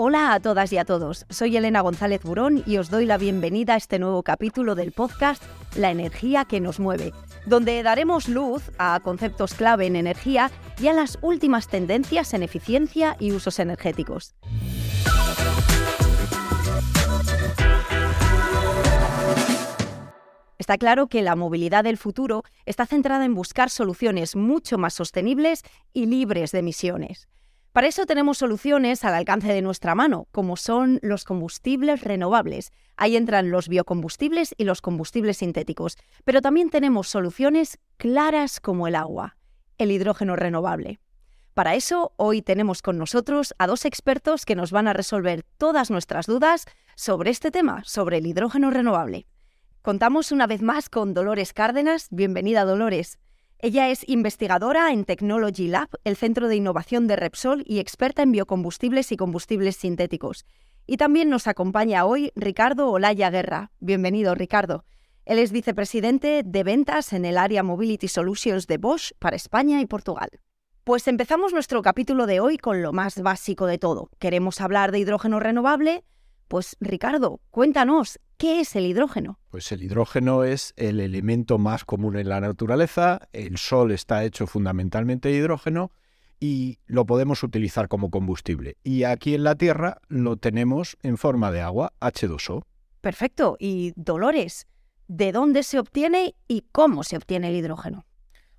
Hola a todas y a todos, soy Elena González Burón y os doy la bienvenida a este nuevo capítulo del podcast La energía que nos mueve, donde daremos luz a conceptos clave en energía y a las últimas tendencias en eficiencia y usos energéticos. Está claro que la movilidad del futuro está centrada en buscar soluciones mucho más sostenibles y libres de emisiones. Para eso tenemos soluciones al alcance de nuestra mano, como son los combustibles renovables. Ahí entran los biocombustibles y los combustibles sintéticos. Pero también tenemos soluciones claras como el agua, el hidrógeno renovable. Para eso, hoy tenemos con nosotros a dos expertos que nos van a resolver todas nuestras dudas sobre este tema, sobre el hidrógeno renovable. Contamos una vez más con Dolores Cárdenas. Bienvenida, Dolores. Ella es investigadora en Technology Lab, el centro de innovación de Repsol, y experta en biocombustibles y combustibles sintéticos. Y también nos acompaña hoy Ricardo Olaya Guerra. Bienvenido, Ricardo. Él es vicepresidente de ventas en el área Mobility Solutions de Bosch para España y Portugal. Pues empezamos nuestro capítulo de hoy con lo más básico de todo. Queremos hablar de hidrógeno renovable. Pues Ricardo, cuéntanos, ¿Qué es el hidrógeno? Pues el hidrógeno es el elemento más común en la naturaleza, el Sol está hecho fundamentalmente de hidrógeno y lo podemos utilizar como combustible. Y aquí en la Tierra lo tenemos en forma de agua, H2O. Perfecto. Y Dolores, ¿de dónde se obtiene y cómo se obtiene el hidrógeno?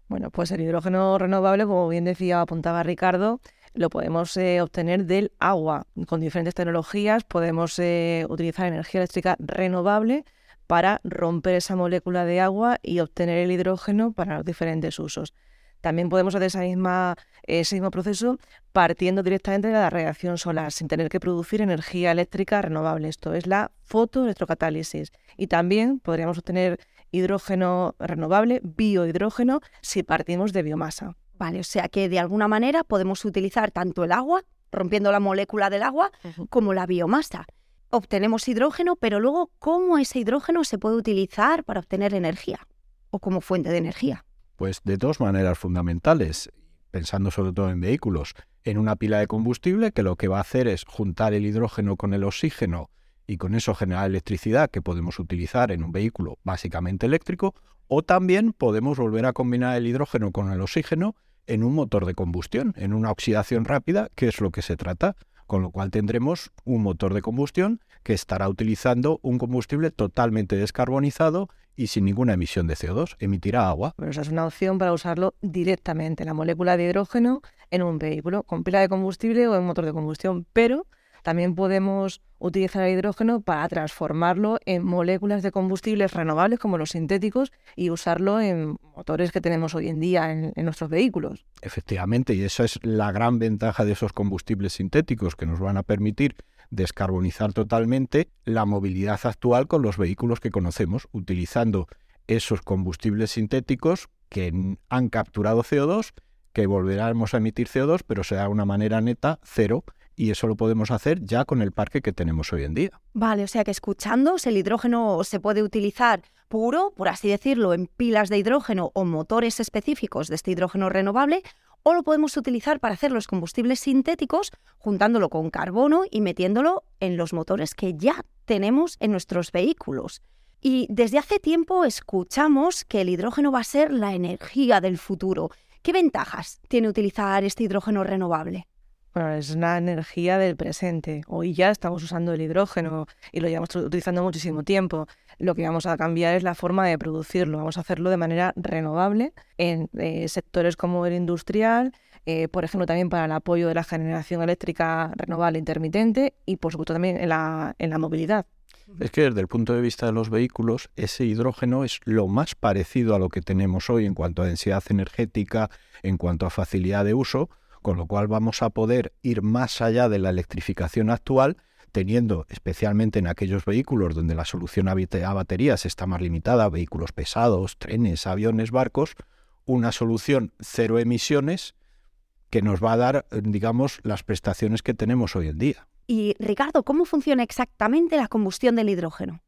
Bueno, pues el hidrógeno renovable, como bien decía, apuntaba Ricardo, lo podemos eh, obtener del agua. Con diferentes tecnologías podemos eh, utilizar energía eléctrica renovable para romper esa molécula de agua y obtener el hidrógeno para los diferentes usos. También podemos hacer esa misma, ese mismo proceso partiendo directamente de la radiación solar, sin tener que producir energía eléctrica renovable. Esto es la fotoelectrocatálisis. Y también podríamos obtener hidrógeno renovable, biohidrógeno, si partimos de biomasa. Vale, o sea que de alguna manera podemos utilizar tanto el agua, rompiendo la molécula del agua, como la biomasa. Obtenemos hidrógeno, pero luego, ¿cómo ese hidrógeno se puede utilizar para obtener energía o como fuente de energía? Pues de dos maneras fundamentales, pensando sobre todo en vehículos. En una pila de combustible que lo que va a hacer es juntar el hidrógeno con el oxígeno y con eso generar electricidad que podemos utilizar en un vehículo básicamente eléctrico, o también podemos volver a combinar el hidrógeno con el oxígeno en un motor de combustión, en una oxidación rápida, que es lo que se trata, con lo cual tendremos un motor de combustión que estará utilizando un combustible totalmente descarbonizado y sin ninguna emisión de CO2, emitirá agua. Bueno, esa es una opción para usarlo directamente, la molécula de hidrógeno en un vehículo, con pila de combustible o en motor de combustión, pero también podemos utilizar el hidrógeno para transformarlo en moléculas de combustibles renovables como los sintéticos y usarlo en motores que tenemos hoy en día en, nuestros vehículos. Efectivamente, y esa es la gran ventaja de esos combustibles sintéticos que nos van a permitir descarbonizar totalmente la movilidad actual con los vehículos que conocemos, utilizando esos combustibles sintéticos que han capturado CO2, que volveremos a emitir CO2, pero será de una manera neta cero y eso lo podemos hacer ya con el parque que tenemos hoy en día. Vale, o sea que escuchando, el hidrógeno se puede utilizar puro, por así decirlo, en pilas de hidrógeno o motores específicos de este hidrógeno renovable, o lo podemos utilizar para hacer los combustibles sintéticos juntándolo con carbono y metiéndolo en los motores que ya tenemos en nuestros vehículos. Y desde hace tiempo escuchamos que el hidrógeno va a ser la energía del futuro. ¿Qué ventajas tiene utilizar este hidrógeno renovable? Bueno, es una energía del presente. Hoy ya estamos usando el hidrógeno y lo llevamos utilizando muchísimo tiempo. Lo que vamos a cambiar es la forma de producirlo. Vamos a hacerlo de manera renovable en eh, sectores como el industrial, eh, por ejemplo, también para el apoyo de la generación eléctrica renovable intermitente y, por supuesto, también en la, en la movilidad. Es que desde el punto de vista de los vehículos, ese hidrógeno es lo más parecido a lo que tenemos hoy en cuanto a densidad energética, en cuanto a facilidad de uso, con lo cual vamos a poder ir más allá de la electrificación actual, teniendo especialmente en aquellos vehículos donde la solución a baterías está más limitada, vehículos pesados, trenes, aviones, barcos, una solución cero emisiones que nos va a dar, digamos, las prestaciones que tenemos hoy en día. Y Ricardo, ¿cómo funciona exactamente la combustión del hidrógeno?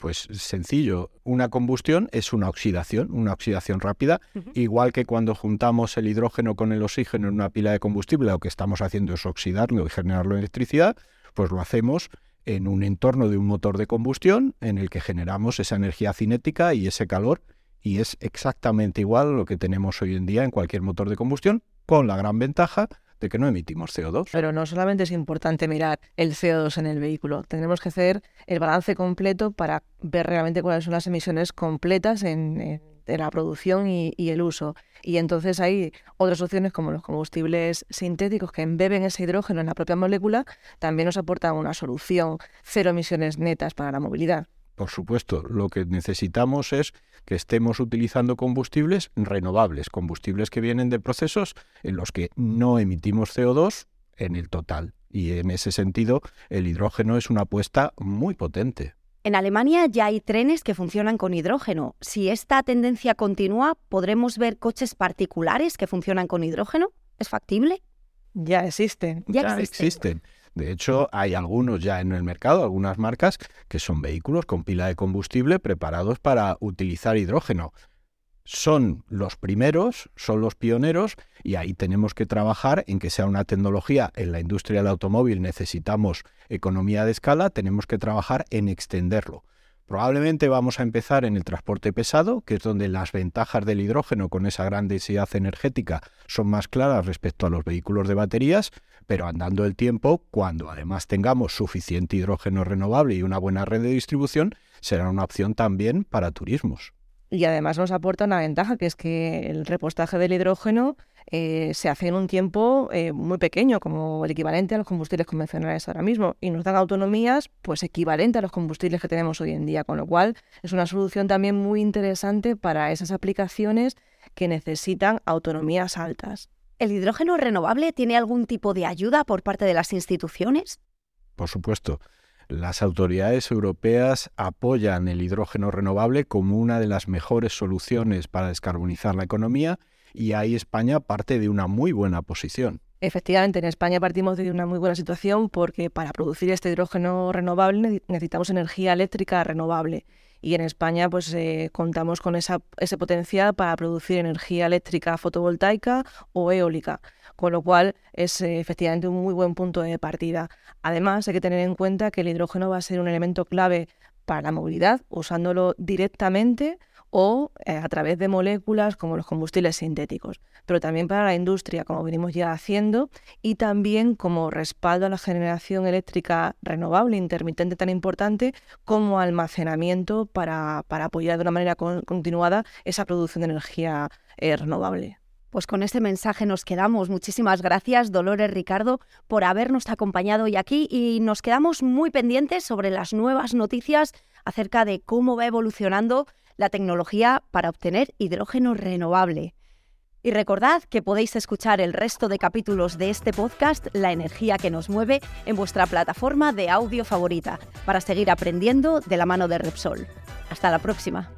Pues sencillo, una combustión es una oxidación, una oxidación rápida, igual que cuando juntamos el hidrógeno con el oxígeno en una pila de combustible, lo que estamos haciendo es oxidarlo y generarlo en electricidad, Pues lo hacemos en un entorno de un motor de combustión en el que generamos esa energía cinética y ese calor. Y es exactamente igual a lo que tenemos hoy en día en cualquier motor de combustión, con la gran ventaja de que no emitimos CO2. Pero no solamente es importante mirar el CO2 en el vehículo, tenemos que hacer el balance completo para ver realmente cuáles son las emisiones completas en, la producción y, el uso. Y entonces hay otras opciones como los combustibles sintéticos que embeben ese hidrógeno en la propia molécula, también nos aportan una solución cero emisiones netas para la movilidad. Por supuesto, lo que necesitamos es que estemos utilizando combustibles renovables, combustibles que vienen de procesos en los que no emitimos CO2 en el total. Y en ese sentido, el hidrógeno es una apuesta muy potente. En Alemania ya hay trenes que funcionan con hidrógeno. Si esta tendencia continúa, ¿podremos ver coches particulares que funcionan con hidrógeno? ¿Es factible? Ya existen. Ya, existen. De hecho, hay algunos ya en el mercado, algunas marcas, que son vehículos con pila de combustible preparados para utilizar hidrógeno. Son los primeros, son los pioneros, y ahí tenemos que trabajar en que sea una tecnología. En la industria del automóvil necesitamos economía de escala, tenemos que trabajar en extenderlo. Probablemente vamos a empezar en el transporte pesado, que es donde las ventajas del hidrógeno con esa gran densidad energética son más claras respecto a los vehículos de baterías, pero andando el tiempo, cuando además tengamos suficiente hidrógeno renovable y una buena red de distribución, será una opción también para turismos. Y además nos aporta una ventaja, que es que el repostaje del hidrógeno eh, se hace en un tiempo eh, muy pequeño, como el equivalente a los combustibles convencionales ahora mismo, y nos dan autonomías pues equivalentes a los combustibles que tenemos hoy en día, con lo cual es una solución también muy interesante para esas aplicaciones que necesitan autonomías altas. ¿El hidrógeno renovable tiene algún tipo de ayuda por parte de las instituciones? Por supuesto. Las autoridades europeas apoyan el hidrógeno renovable como una de las mejores soluciones para descarbonizar la economía y ahí España parte de una muy buena posición. Efectivamente, en España partimos de una muy buena situación porque para producir este hidrógeno renovable necesitamos energía eléctrica renovable y en España pues eh, contamos con esa, ese potencial para producir energía eléctrica fotovoltaica o eólica, con lo cual es eh, efectivamente un muy buen punto de partida. Además, hay que tener en cuenta que el hidrógeno va a ser un elemento clave para la movilidad, usándolo directamente o eh, a través de moléculas como los combustibles sintéticos, pero también para la industria, como venimos ya haciendo, y también como respaldo a la generación eléctrica renovable intermitente tan importante como almacenamiento para, apoyar de una manera continuada esa producción de energía eh, renovable. Pues con este mensaje nos quedamos. Muchísimas gracias, Dolores Ricardo, por habernos acompañado hoy aquí y nos quedamos muy pendientes sobre las nuevas noticias acerca de cómo va evolucionando la tecnología para obtener hidrógeno renovable. Y recordad que podéis escuchar el resto de capítulos de este podcast, La energía que nos mueve, en vuestra plataforma de audio favorita, para seguir aprendiendo de la mano de Repsol. Hasta la próxima.